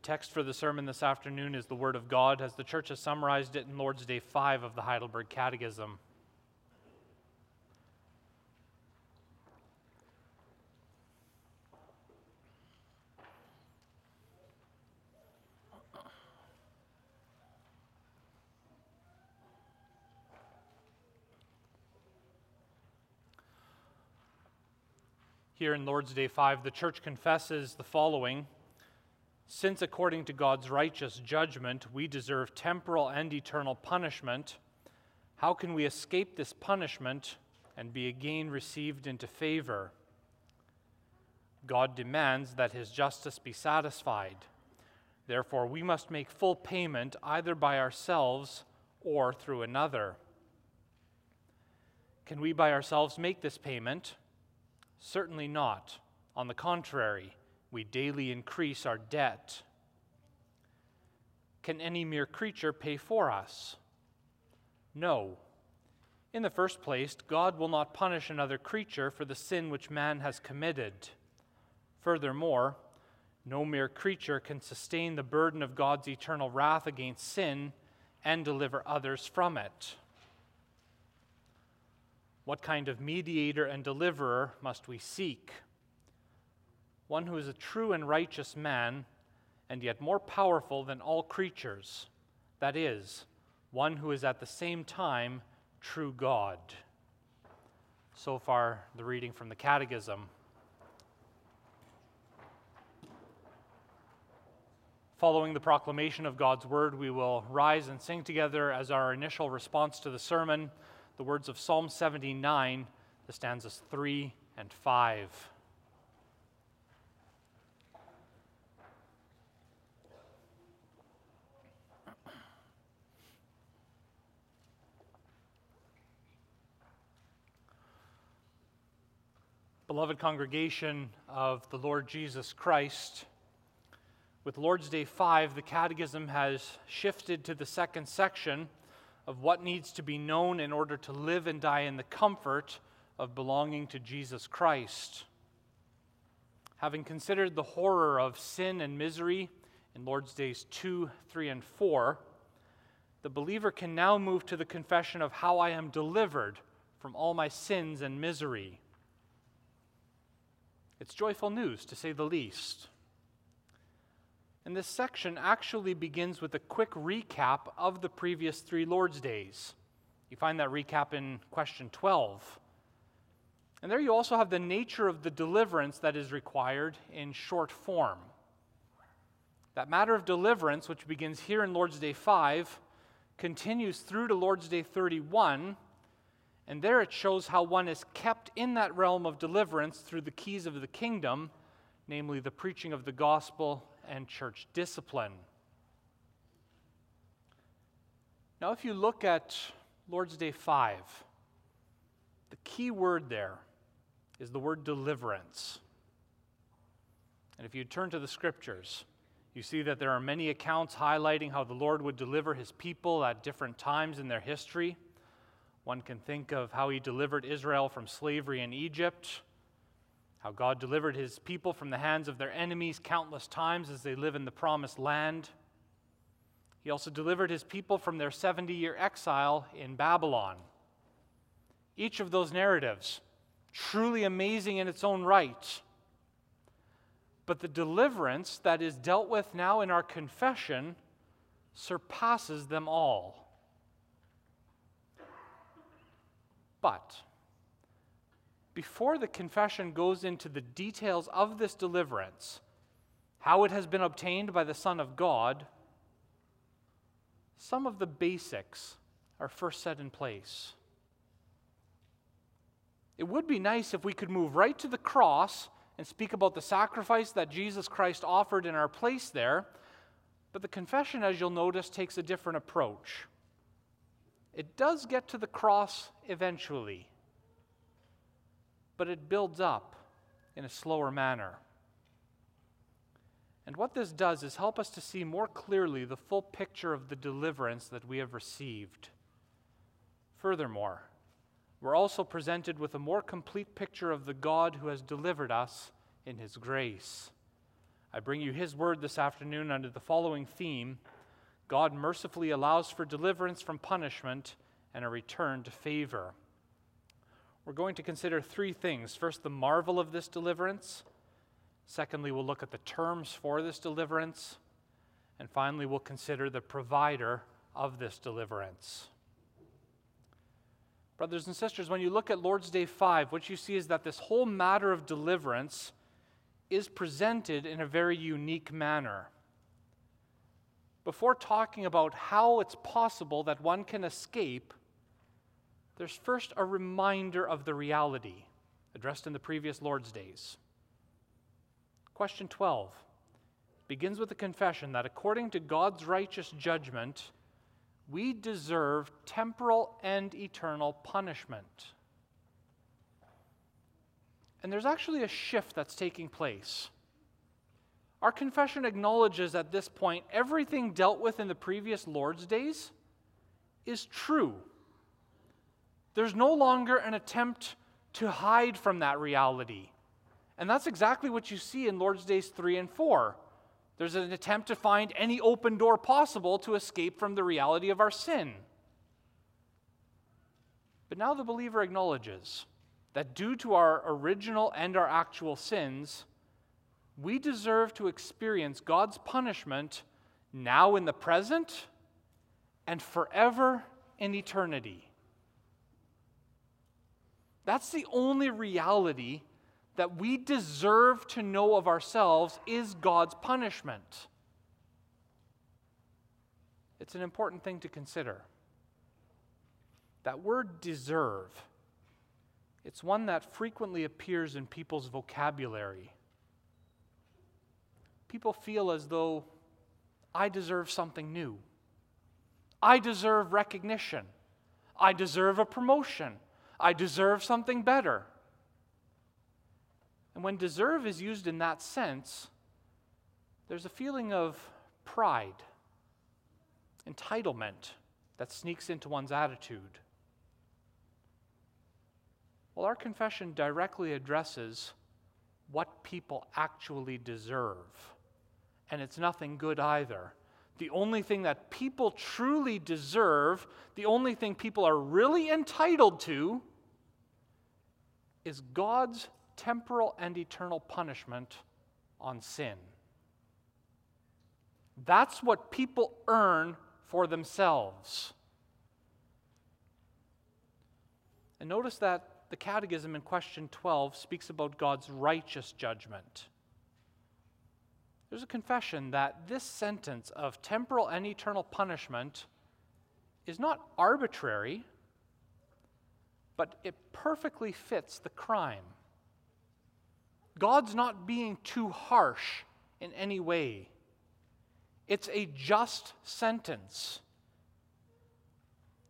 text for the sermon this afternoon is the Word of God, as the church has summarized it in Lord's Day 5 of the Heidelberg Catechism. Here in Lord's Day 5, the church confesses the following Since, according to God's righteous judgment, we deserve temporal and eternal punishment, how can we escape this punishment and be again received into favor? God demands that his justice be satisfied. Therefore, we must make full payment either by ourselves or through another. Can we by ourselves make this payment? Certainly not. On the contrary, we daily increase our debt. Can any mere creature pay for us? No. In the first place, God will not punish another creature for the sin which man has committed. Furthermore, no mere creature can sustain the burden of God's eternal wrath against sin and deliver others from it. What kind of mediator and deliverer must we seek? One who is a true and righteous man, and yet more powerful than all creatures. That is, one who is at the same time true God. So far, the reading from the Catechism. Following the proclamation of God's word, we will rise and sing together as our initial response to the sermon the words of Psalm 79, the stanzas 3 and 5. Beloved congregation of the Lord Jesus Christ, with Lord's Day 5, the Catechism has shifted to the second section of what needs to be known in order to live and die in the comfort of belonging to Jesus Christ. Having considered the horror of sin and misery in Lord's Days 2, 3, and 4, the believer can now move to the confession of how I am delivered from all my sins and misery. It's joyful news, to say the least. And this section actually begins with a quick recap of the previous three Lord's Days. You find that recap in question 12. And there you also have the nature of the deliverance that is required in short form. That matter of deliverance, which begins here in Lord's Day 5, continues through to Lord's Day 31, and there it shows how one is kept in that realm of deliverance through the keys of the kingdom, namely the preaching of the gospel and church discipline. Now, if you look at Lord's Day 5, the key word there is the word deliverance. And if you turn to the scriptures, you see that there are many accounts highlighting how the Lord would deliver his people at different times in their history. One can think of how he delivered Israel from slavery in Egypt how God delivered his people from the hands of their enemies countless times as they live in the promised land. He also delivered his people from their 70 year exile in Babylon. Each of those narratives, truly amazing in its own right. But the deliverance that is dealt with now in our confession surpasses them all. But before the confession goes into the details of this deliverance, how it has been obtained by the Son of God, some of the basics are first set in place. It would be nice if we could move right to the cross and speak about the sacrifice that Jesus Christ offered in our place there, but the confession, as you'll notice, takes a different approach. It does get to the cross eventually but it builds up in a slower manner. And what this does is help us to see more clearly the full picture of the deliverance that we have received. Furthermore, we're also presented with a more complete picture of the God who has delivered us in His grace. I bring you His word this afternoon under the following theme God mercifully allows for deliverance from punishment and a return to favor. We're going to consider three things. First, the marvel of this deliverance. Secondly, we'll look at the terms for this deliverance. And finally, we'll consider the provider of this deliverance. Brothers and sisters, when you look at Lord's Day 5, what you see is that this whole matter of deliverance is presented in a very unique manner. Before talking about how it's possible that one can escape, there's first a reminder of the reality addressed in the previous Lord's days. Question 12 begins with a confession that according to God's righteous judgment, we deserve temporal and eternal punishment. And there's actually a shift that's taking place. Our confession acknowledges at this point everything dealt with in the previous Lord's days is true. There's no longer an attempt to hide from that reality. And that's exactly what you see in Lord's Days 3 and 4. There's an attempt to find any open door possible to escape from the reality of our sin. But now the believer acknowledges that due to our original and our actual sins, we deserve to experience God's punishment now in the present and forever in eternity. That's the only reality that we deserve to know of ourselves is God's punishment. It's an important thing to consider. That word deserve it's one that frequently appears in people's vocabulary. People feel as though I deserve something new. I deserve recognition. I deserve a promotion. I deserve something better. And when deserve is used in that sense, there's a feeling of pride, entitlement that sneaks into one's attitude. Well, our confession directly addresses what people actually deserve. And it's nothing good either. The only thing that people truly deserve, the only thing people are really entitled to, is God's temporal and eternal punishment on sin. That's what people earn for themselves. And notice that the Catechism in question 12 speaks about God's righteous judgment. There's a confession that this sentence of temporal and eternal punishment is not arbitrary, but it perfectly fits the crime. God's not being too harsh in any way. It's a just sentence.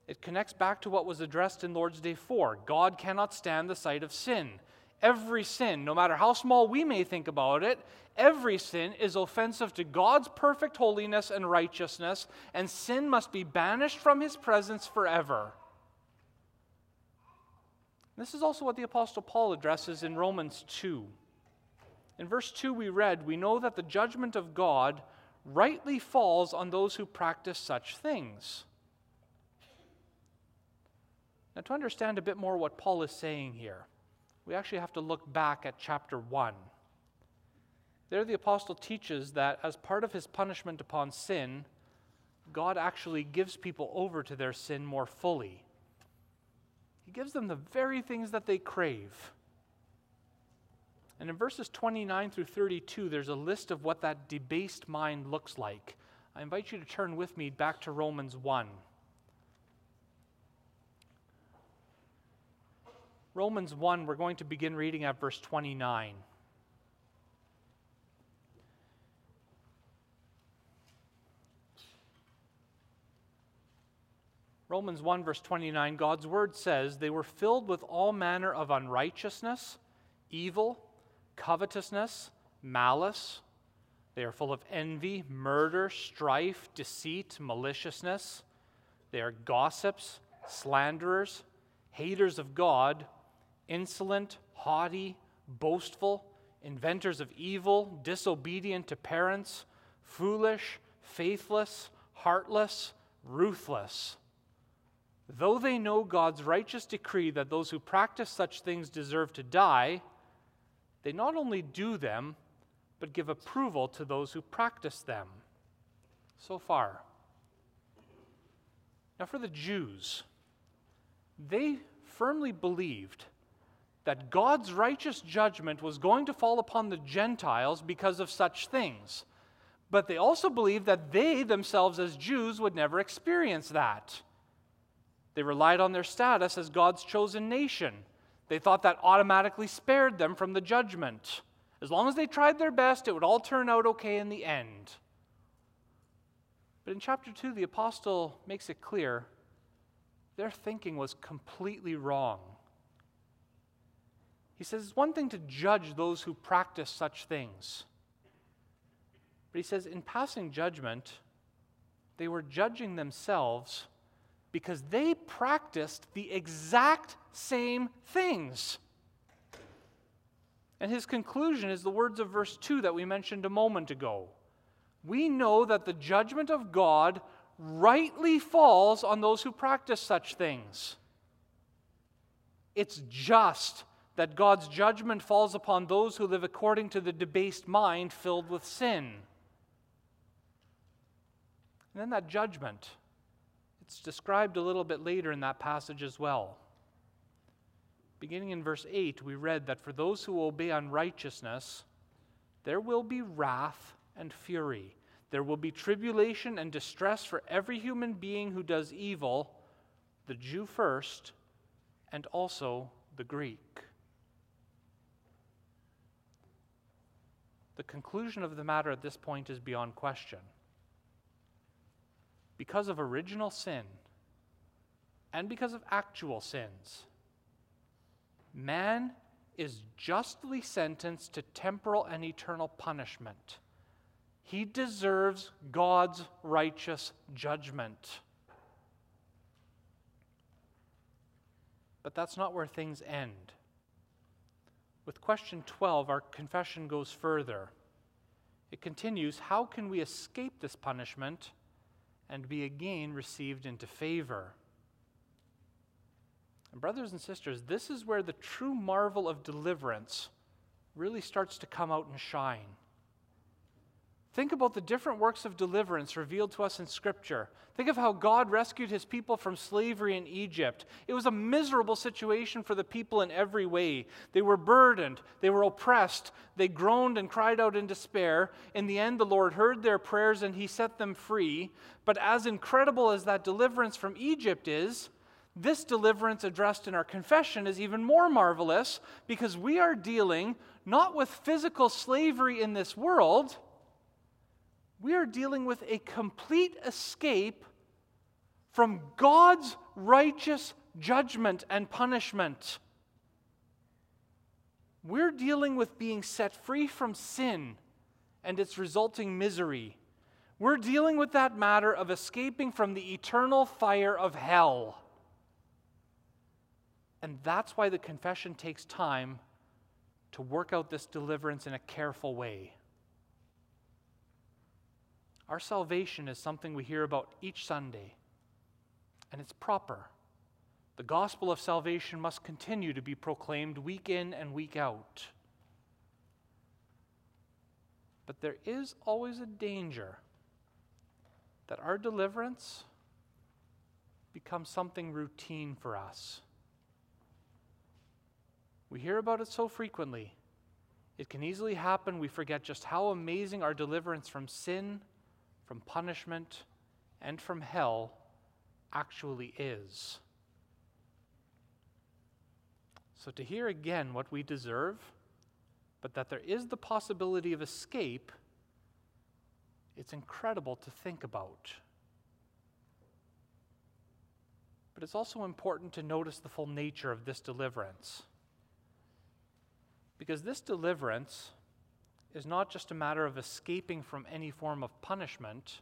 It connects back to what was addressed in Lord's Day 4. God cannot stand the sight of sin. Every sin, no matter how small we may think about it, every sin is offensive to God's perfect holiness and righteousness, and sin must be banished from his presence forever. This is also what the Apostle Paul addresses in Romans 2. In verse 2, we read, We know that the judgment of God rightly falls on those who practice such things. Now, to understand a bit more what Paul is saying here, we actually have to look back at chapter 1. There, the apostle teaches that as part of his punishment upon sin, God actually gives people over to their sin more fully. He gives them the very things that they crave. And in verses 29 through 32, there's a list of what that debased mind looks like. I invite you to turn with me back to Romans 1. Romans 1, we're going to begin reading at verse 29. Romans 1, verse 29, God's word says, They were filled with all manner of unrighteousness, evil, covetousness, malice. They are full of envy, murder, strife, deceit, maliciousness. They are gossips, slanderers, haters of God insolent, haughty, boastful, inventors of evil, disobedient to parents, foolish, faithless, heartless, ruthless. Though they know God's righteous decree that those who practice such things deserve to die, they not only do them, but give approval to those who practice them. So far. Now, for the Jews, they firmly believed that God's righteous judgment was going to fall upon the Gentiles because of such things. But they also believed that they themselves, as Jews, would never experience that. They relied on their status as God's chosen nation. They thought that automatically spared them from the judgment. As long as they tried their best, it would all turn out okay in the end. But in chapter 2, the apostle makes it clear their thinking was completely wrong. He says it's one thing to judge those who practice such things. But he says, in passing judgment, they were judging themselves because they practiced the exact same things. And his conclusion is the words of verse 2 that we mentioned a moment ago. We know that the judgment of God rightly falls on those who practice such things. It's just that God's judgment falls upon those who live according to the debased mind filled with sin. And then that judgment, it's described a little bit later in that passage as well. Beginning in verse 8, we read that for those who obey unrighteousness, there will be wrath and fury. There will be tribulation and distress for every human being who does evil, the Jew first, and also the Greek. The conclusion of the matter at this point is beyond question because of original sin and because of actual sins, man is justly sentenced to temporal and eternal punishment. He deserves God's righteous judgment. But that's not where things end. With question 12, our confession goes further. It continues How can we escape this punishment and be again received into favor. And, brothers and sisters, this is where the true marvel of deliverance really starts to come out and shine. Think about the different works of deliverance revealed to us in Scripture. Think of how God rescued his people from slavery in Egypt. It was a miserable situation for the people in every way. They were burdened, they were oppressed, they groaned and cried out in despair. In the end, the Lord heard their prayers and he set them free. But as incredible as that deliverance from Egypt is, this deliverance addressed in our confession is even more marvelous because we are dealing not with physical slavery in this world we are dealing with a complete escape from God's righteous judgment and punishment. We're dealing with being set free from sin and its resulting misery. We're dealing with that matter of escaping from the eternal fire of hell. And that's why the confession takes time to work out this deliverance in a careful way. Our salvation is something we hear about each Sunday, and it's proper. The gospel of salvation must continue to be proclaimed week in and week out. But there is always a danger that our deliverance becomes something routine for us. We hear about it so frequently. It can easily happen we forget just how amazing our deliverance from sin from punishment, and from hell actually is. So, to hear again what we deserve, but that there is the possibility of escape, it's incredible to think about. But it's also important to notice the full nature of this deliverance. Because this deliverance is not just a matter of escaping from any form of punishment,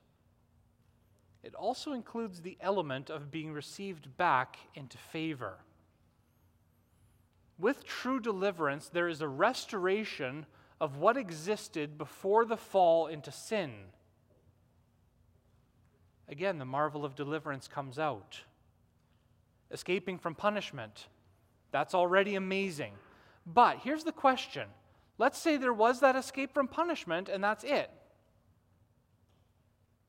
it also includes the element of being received back into favor. With true deliverance, there is a restoration of what existed before the fall into sin. Again, the marvel of deliverance comes out. Escaping from punishment, that's already amazing. But here's the question let's say there was that escape from punishment and that's it.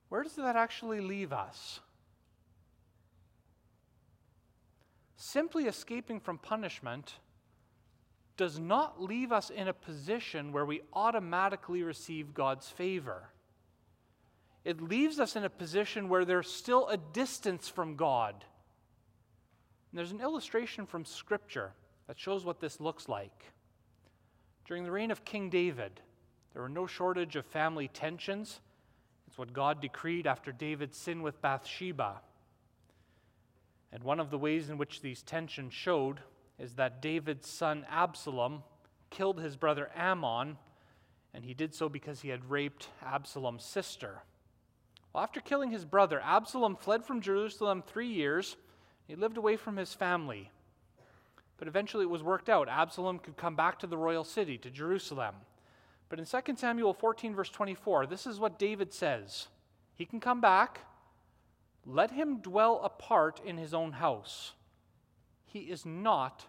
Where does that actually leave us? Simply escaping from punishment does not leave us in a position where we automatically receive God's favor. It leaves us in a position where there's still a distance from God. And there's an illustration from Scripture that shows what this looks like. During the reign of King David, there were no shortage of family tensions. It's what God decreed after David's sin with Bathsheba. And one of the ways in which these tensions showed is that David's son Absalom killed his brother Amnon, and he did so because he had raped Absalom's sister. Well, after killing his brother, Absalom fled from Jerusalem three years. He lived away from his family. But eventually it was worked out. Absalom could come back to the royal city, to Jerusalem. But in 2 Samuel 14, verse 24, this is what David says He can come back. Let him dwell apart in his own house. He is not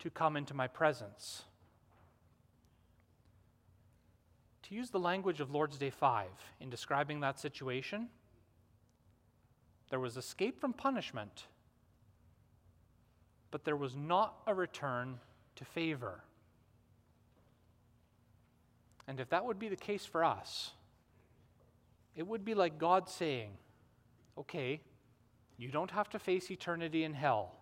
to come into my presence. To use the language of Lord's Day 5 in describing that situation, there was escape from punishment, but there was not a return to favor. And if that would be the case for us, it would be like God saying, okay, you don't have to face eternity in hell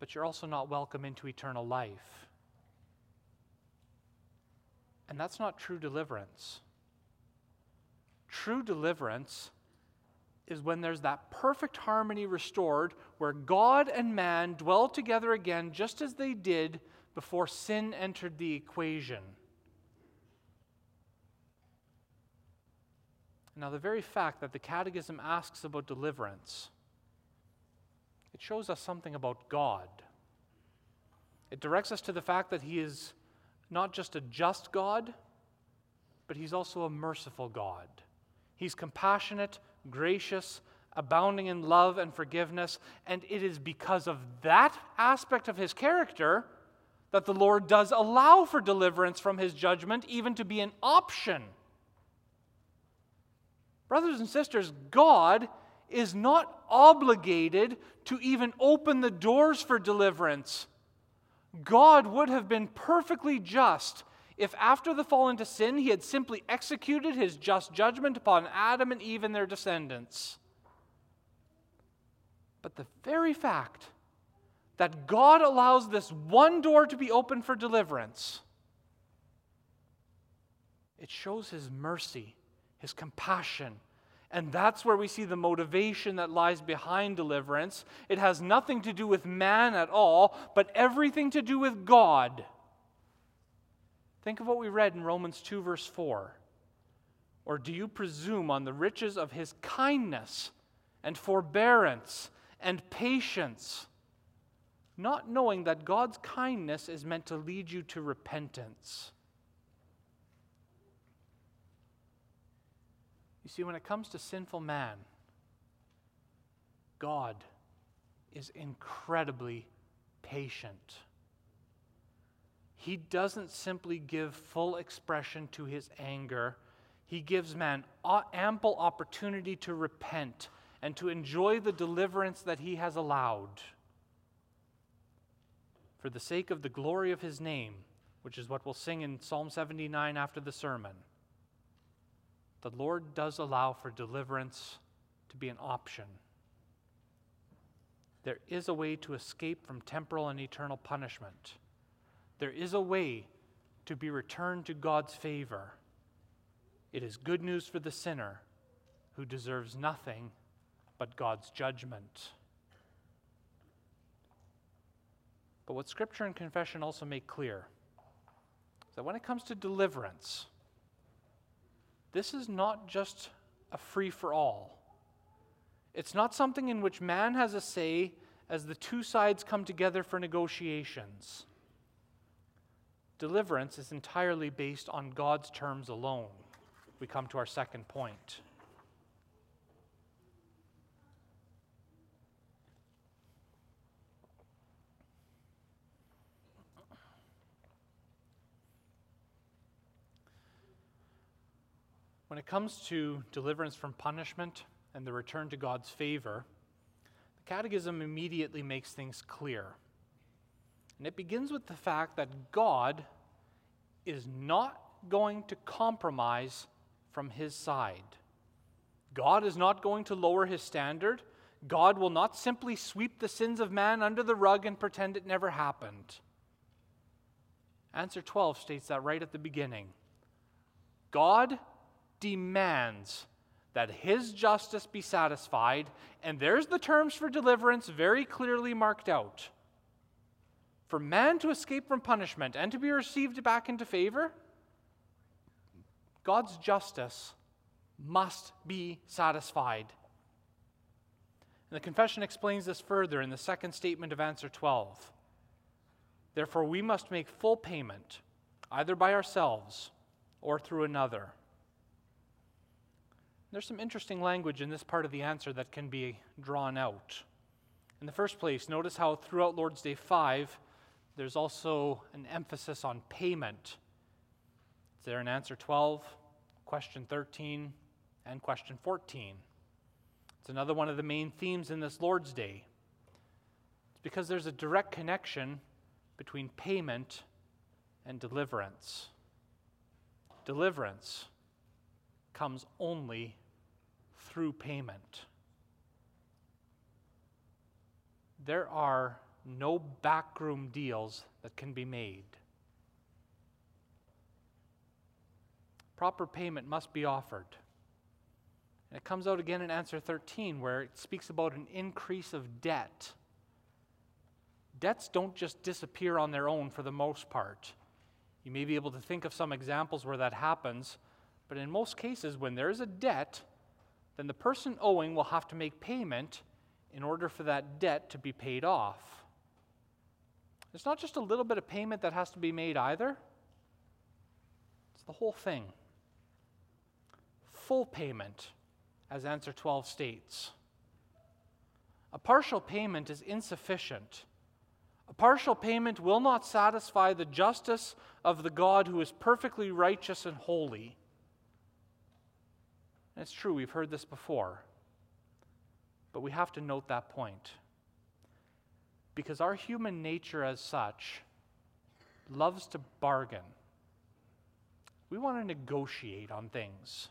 but you're also not welcome into eternal life. And that's not true deliverance. True deliverance is when there's that perfect harmony restored where God and man dwell together again just as they did before sin entered the equation. Now, the very fact that the Catechism asks about deliverance it shows us something about God. It directs us to the fact that He is not just a just God, but He's also a merciful God. He's compassionate, gracious, abounding in love and forgiveness, and it is because of that aspect of His character that the Lord does allow for deliverance from His judgment, even to be an option. Brothers and sisters, God is not obligated to even open the doors for deliverance. God would have been perfectly just if, after the fall into sin, he had simply executed his just judgment upon Adam and Eve and their descendants. But the very fact that God allows this one door to be open for deliverance, it shows his mercy, his compassion, and that's where we see the motivation that lies behind deliverance. It has nothing to do with man at all, but everything to do with God. Think of what we read in Romans 2, verse 4. Or do you presume on the riches of his kindness and forbearance and patience, not knowing that God's kindness is meant to lead you to repentance? You see, when it comes to sinful man, God is incredibly patient. He doesn't simply give full expression to his anger, he gives man ample opportunity to repent and to enjoy the deliverance that he has allowed. For the sake of the glory of his name, which is what we'll sing in Psalm 79 after the sermon the Lord does allow for deliverance to be an option. There is a way to escape from temporal and eternal punishment. There is a way to be returned to God's favor. It is good news for the sinner who deserves nothing but God's judgment. But what Scripture and confession also make clear is that when it comes to deliverance, this is not just a free for all. It's not something in which man has a say as the two sides come together for negotiations. Deliverance is entirely based on God's terms alone. We come to our second point. When it comes to deliverance from punishment and the return to God's favor, the Catechism immediately makes things clear. And it begins with the fact that God is not going to compromise from his side. God is not going to lower his standard. God will not simply sweep the sins of man under the rug and pretend it never happened. Answer 12 states that right at the beginning. God demands that his justice be satisfied, and there's the terms for deliverance very clearly marked out. For man to escape from punishment and to be received back into favor, God's justice must be satisfied. And the confession explains this further in the second statement of answer 12. Therefore, we must make full payment, either by ourselves or through another there's some interesting language in this part of the answer that can be drawn out. In the first place, notice how throughout Lord's Day 5, there's also an emphasis on payment. It's there in answer 12, question 13, and question 14. It's another one of the main themes in this Lord's Day. It's because there's a direct connection between payment and deliverance. Deliverance comes only through payment. There are no backroom deals that can be made. Proper payment must be offered. And it comes out again in answer 13, where it speaks about an increase of debt. Debts don't just disappear on their own for the most part. You may be able to think of some examples where that happens, but in most cases, when there is a debt, then the person owing will have to make payment in order for that debt to be paid off. It's not just a little bit of payment that has to be made either, it's the whole thing. Full payment, as answer 12 states. A partial payment is insufficient. A partial payment will not satisfy the justice of the God who is perfectly righteous and holy. And it's true, we've heard this before. But we have to note that point. Because our human nature, as such, loves to bargain. We want to negotiate on things.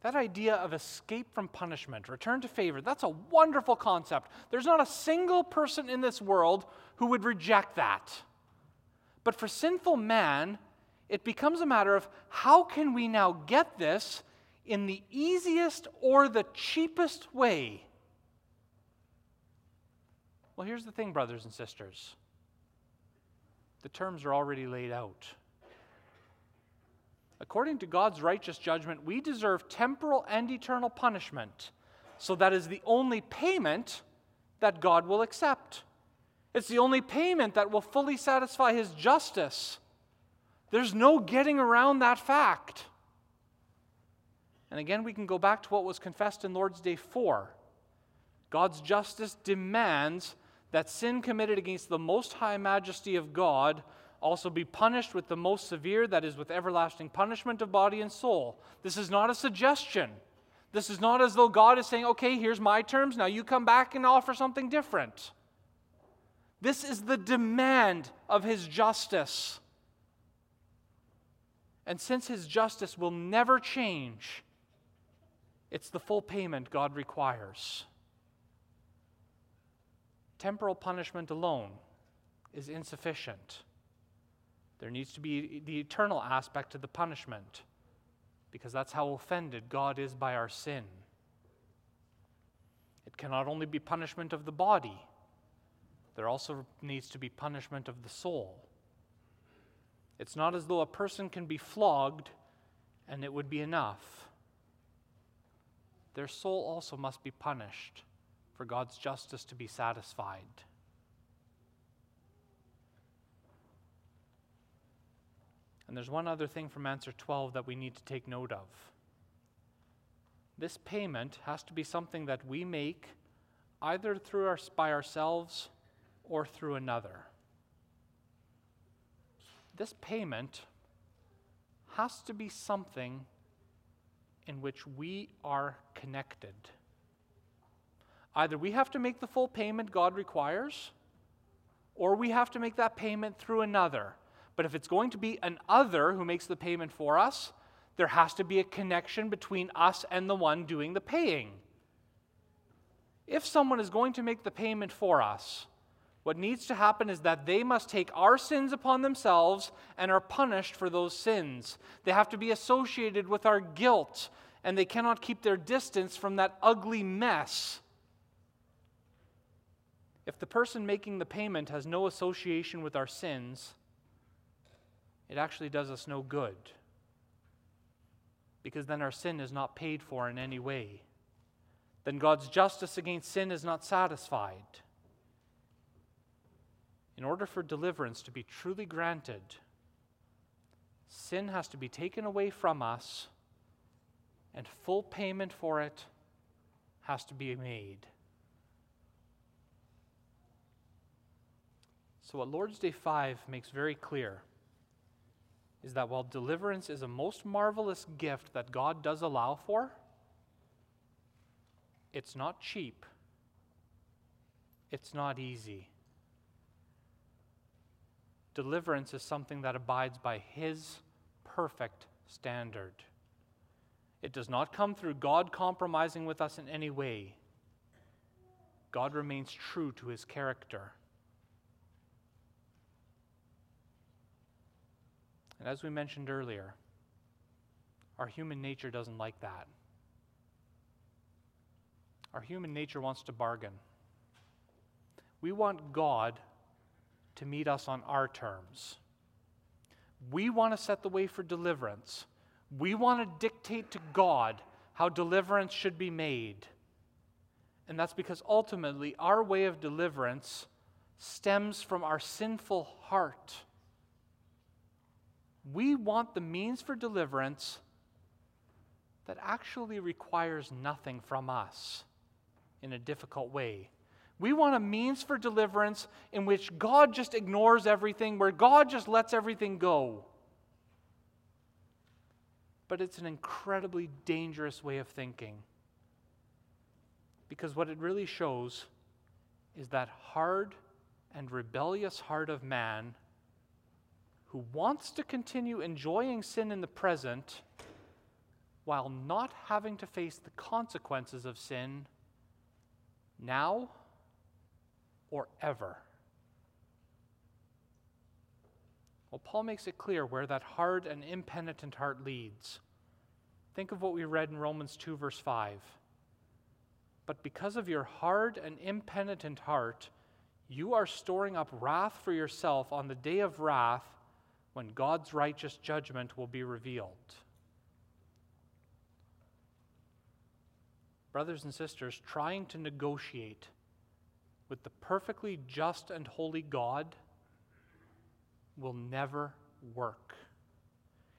That idea of escape from punishment, return to favor, that's a wonderful concept. There's not a single person in this world who would reject that. But for sinful man, it becomes a matter of how can we now get this in the easiest or the cheapest way? Well, here's the thing, brothers and sisters the terms are already laid out. According to God's righteous judgment, we deserve temporal and eternal punishment. So that is the only payment that God will accept. It's the only payment that will fully satisfy his justice. There's no getting around that fact. And again, we can go back to what was confessed in Lord's Day 4. God's justice demands that sin committed against the most high majesty of God also be punished with the most severe, that is, with everlasting punishment of body and soul. This is not a suggestion. This is not as though God is saying, okay, here's my terms, now you come back and offer something different. This is the demand of his justice. And since his justice will never change, it's the full payment God requires. Temporal punishment alone is insufficient. There needs to be the eternal aspect to the punishment, because that's how offended God is by our sin. It cannot only be punishment of the body, there also needs to be punishment of the soul. It's not as though a person can be flogged and it would be enough. Their soul also must be punished for God's justice to be satisfied. And there's one other thing from answer 12 that we need to take note of. This payment has to be something that we make either through our, by ourselves or through another. This payment has to be something in which we are connected. Either we have to make the full payment God requires, or we have to make that payment through another. But if it's going to be an other who makes the payment for us, there has to be a connection between us and the one doing the paying. If someone is going to make the payment for us, what needs to happen is that they must take our sins upon themselves and are punished for those sins. They have to be associated with our guilt, and they cannot keep their distance from that ugly mess. If the person making the payment has no association with our sins, it actually does us no good. Because then our sin is not paid for in any way. Then God's justice against sin is not satisfied. In order for deliverance to be truly granted, sin has to be taken away from us, and full payment for it has to be made. So, what Lord's Day 5 makes very clear is that while deliverance is a most marvelous gift that God does allow for, it's not cheap, it's not easy deliverance is something that abides by His perfect standard. It does not come through God compromising with us in any way. God remains true to His character. And as we mentioned earlier, our human nature doesn't like that. Our human nature wants to bargain. We want God to meet us on our terms. We want to set the way for deliverance. We want to dictate to God how deliverance should be made. And that's because ultimately our way of deliverance stems from our sinful heart. We want the means for deliverance that actually requires nothing from us in a difficult way. We want a means for deliverance in which God just ignores everything, where God just lets everything go. But it's an incredibly dangerous way of thinking. Because what it really shows is that hard and rebellious heart of man who wants to continue enjoying sin in the present while not having to face the consequences of sin now or ever. Well, Paul makes it clear where that hard and impenitent heart leads. Think of what we read in Romans 2, verse 5. But because of your hard and impenitent heart, you are storing up wrath for yourself on the day of wrath when God's righteous judgment will be revealed. Brothers and sisters, trying to negotiate with the perfectly just and holy God will never work.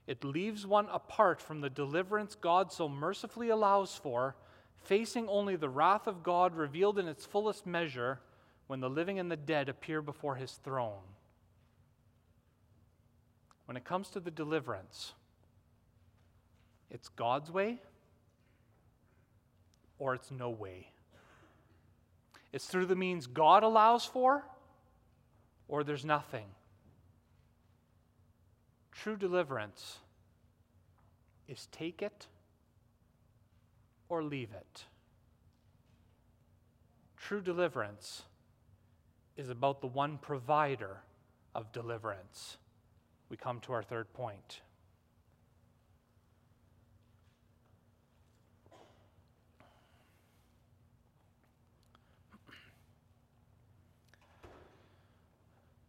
It leaves one apart from the deliverance God so mercifully allows for, facing only the wrath of God revealed in its fullest measure when the living and the dead appear before his throne. When it comes to the deliverance, it's God's way or it's no way. It's through the means God allows for, or there's nothing. True deliverance is take it or leave it. True deliverance is about the one provider of deliverance. We come to our third point.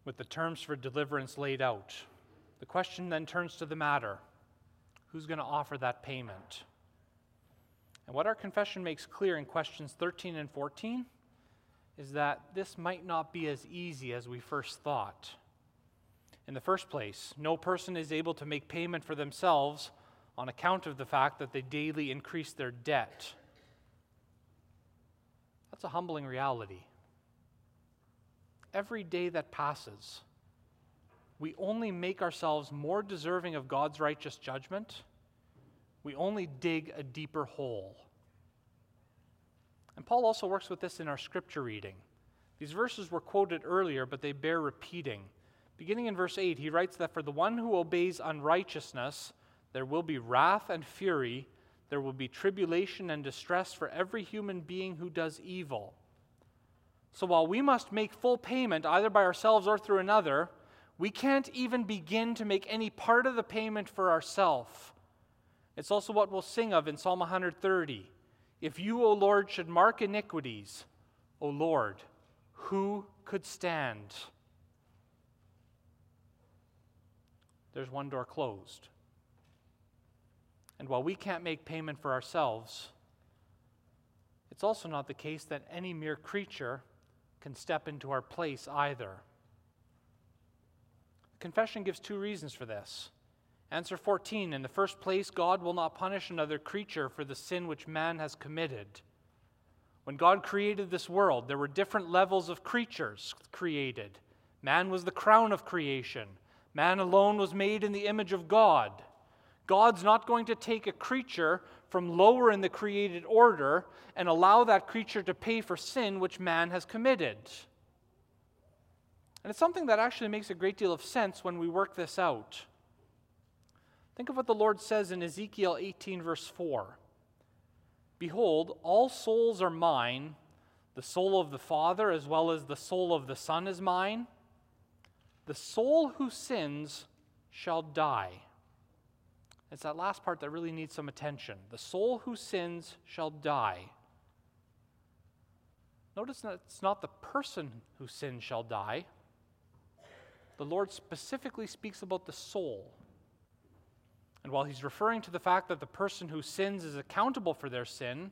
with the terms for deliverance laid out. The question then turns to the matter who's going to offer that payment? And what our confession makes clear in questions 13 and 14 is that this might not be as easy as we first thought. In the first place, no person is able to make payment for themselves on account of the fact that they daily increase their debt. That's a humbling reality. Every day that passes, we only make ourselves more deserving of God's righteous judgment. We only dig a deeper hole. And Paul also works with this in our scripture reading. These verses were quoted earlier, but they bear repeating. Beginning in verse 8, he writes that for the one who obeys unrighteousness, there will be wrath and fury, there will be tribulation and distress for every human being who does evil. So while we must make full payment either by ourselves or through another, we can't even begin to make any part of the payment for ourselves. It's also what we'll sing of in Psalm 130. If you, O Lord, should mark iniquities, O Lord, who could stand? There's one door closed. And while we can't make payment for ourselves, it's also not the case that any mere creature can step into our place either. Confession gives two reasons for this. Answer 14 In the first place, God will not punish another creature for the sin which man has committed. When God created this world, there were different levels of creatures created. Man was the crown of creation, man alone was made in the image of God. God's not going to take a creature from lower in the created order and allow that creature to pay for sin which man has committed. And it's something that actually makes a great deal of sense when we work this out. Think of what the Lord says in Ezekiel 18, verse 4 Behold, all souls are mine, the soul of the Father as well as the soul of the Son is mine. The soul who sins shall die. It's that last part that really needs some attention. The soul who sins shall die. Notice that it's not the person who sins shall die. The Lord specifically speaks about the soul. And while he's referring to the fact that the person who sins is accountable for their sin,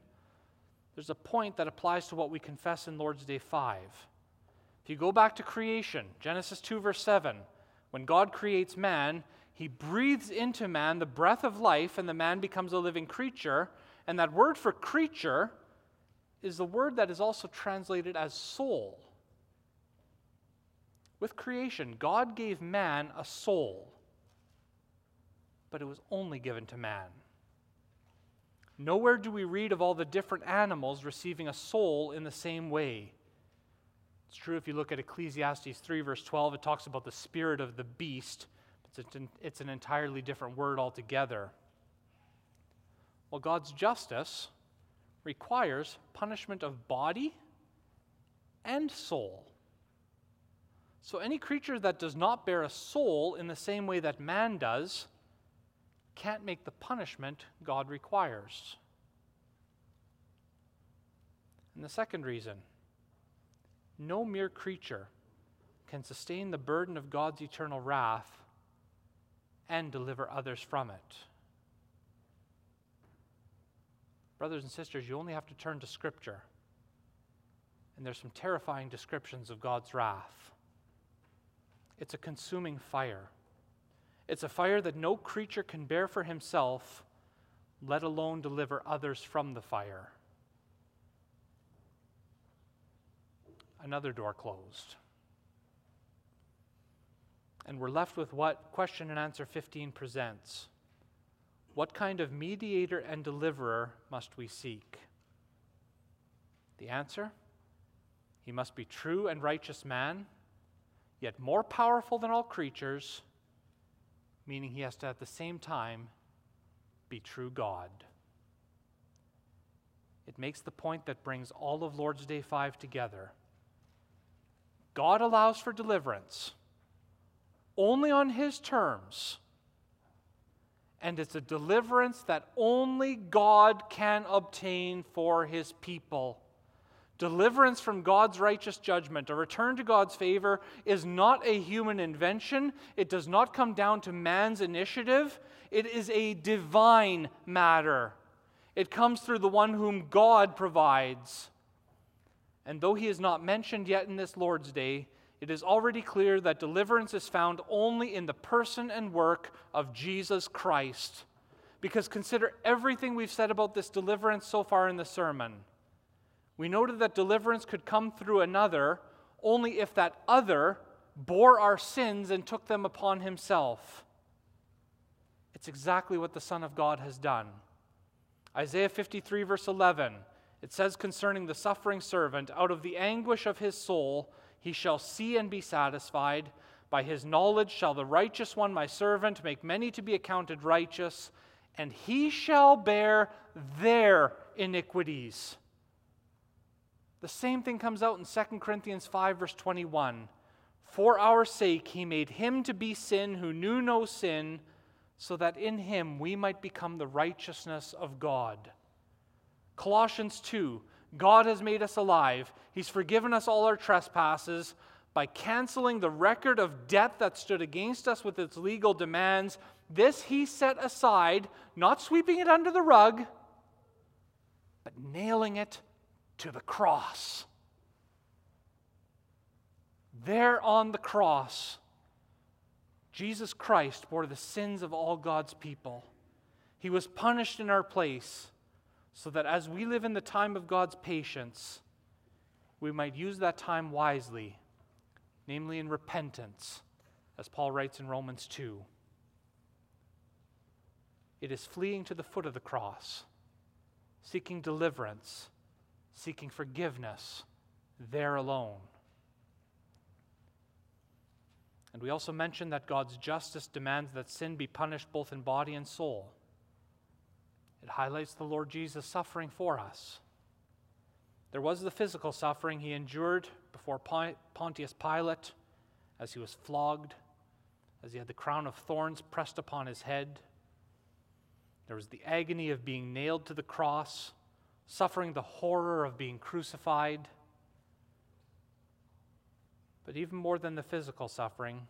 there's a point that applies to what we confess in Lord's Day 5. If you go back to creation, Genesis 2, verse 7, when God creates man, he breathes into man the breath of life, and the man becomes a living creature. And that word for creature is the word that is also translated as soul. With creation, God gave man a soul but it was only given to man. Nowhere do we read of all the different animals receiving a soul in the same way. It's true if you look at Ecclesiastes 3, verse 12, it talks about the spirit of the beast. It's an entirely different word altogether. Well, God's justice requires punishment of body and soul. So, any creature that does not bear a soul in the same way that man does can't make the punishment God requires. And the second reason no mere creature can sustain the burden of God's eternal wrath and deliver others from it. Brothers and sisters, you only have to turn to Scripture. And there's some terrifying descriptions of God's wrath. It's a consuming fire. It's a fire that no creature can bear for himself, let alone deliver others from the fire. Another door closed. And we're left with what question and answer 15 presents. What kind of mediator and deliverer must we seek? The answer? He must be true and righteous man, yet more powerful than all creatures meaning he has to at the same time be true God. It makes the point that brings all of Lord's Day 5 together. God allows for deliverance only on his terms. And it's a deliverance that only God can obtain for his people. Deliverance from God's righteous judgment, a return to God's favor, is not a human invention. It does not come down to man's initiative. It is a divine matter. It comes through the one whom God provides. And though he is not mentioned yet in this Lord's Day, it is already clear that deliverance is found only in the person and work of Jesus Christ. Because consider everything we've said about this deliverance so far in the sermon. We noted that deliverance could come through another only if that other bore our sins and took them upon himself. It's exactly what the Son of God has done. Isaiah 53, verse 11, it says concerning the suffering servant, out of the anguish of his soul he shall see and be satisfied. By his knowledge shall the righteous one, my servant, make many to be accounted righteous, and he shall bear their iniquities. The same thing comes out in 2 Corinthians 5, verse 21. For our sake he made him to be sin who knew no sin, so that in him we might become the righteousness of God. Colossians 2 God has made us alive. He's forgiven us all our trespasses by canceling the record of debt that stood against us with its legal demands. This he set aside, not sweeping it under the rug, but nailing it to the cross. There on the cross, Jesus Christ bore the sins of all God's people. He was punished in our place so that as we live in the time of God's patience, we might use that time wisely, namely in repentance, as Paul writes in Romans 2. It is fleeing to the foot of the cross, seeking deliverance seeking forgiveness there alone. And we also mentioned that God's justice demands that sin be punished both in body and soul. It highlights the Lord Jesus suffering for us. There was the physical suffering he endured before Pontius Pilate as he was flogged, as he had the crown of thorns pressed upon his head. There was the agony of being nailed to the cross suffering the horror of being crucified. But even more than the physical suffering,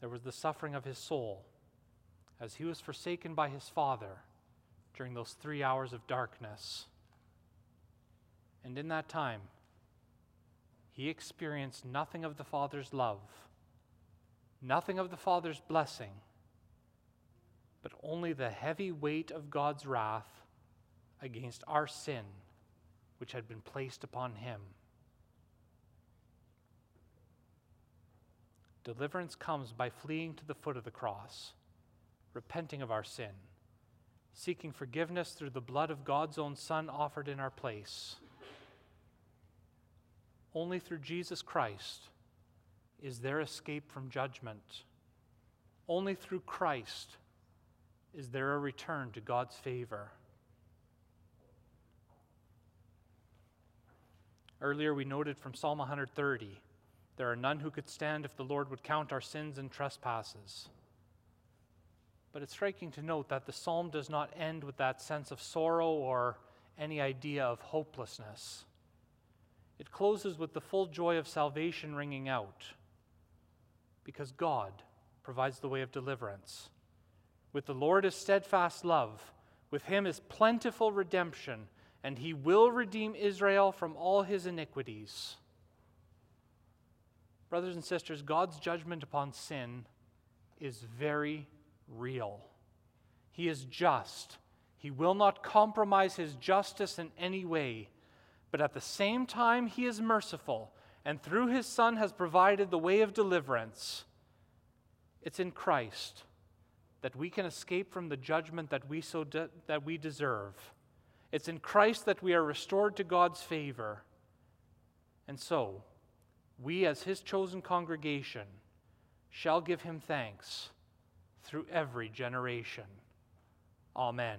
there was the suffering of his soul as he was forsaken by his Father during those three hours of darkness. And in that time, he experienced nothing of the Father's love, nothing of the Father's blessing, but only the heavy weight of God's wrath against our sin which had been placed upon him. Deliverance comes by fleeing to the foot of the cross, repenting of our sin, seeking forgiveness through the blood of God's own Son offered in our place. Only through Jesus Christ is there escape from judgment. Only through Christ is there a return to God's favor. Earlier, we noted from Psalm 130 there are none who could stand if the Lord would count our sins and trespasses. But it's striking to note that the psalm does not end with that sense of sorrow or any idea of hopelessness. It closes with the full joy of salvation ringing out because God provides the way of deliverance. With the Lord is steadfast love, with him is plentiful redemption and he will redeem Israel from all his iniquities. Brothers and sisters, God's judgment upon sin is very real. He is just. He will not compromise his justice in any way. But at the same time, he is merciful, and through his Son has provided the way of deliverance. It's in Christ that we can escape from the judgment that we, so de- that we deserve. It's in Christ that we are restored to God's favor. And so, we as his chosen congregation shall give him thanks through every generation. Amen.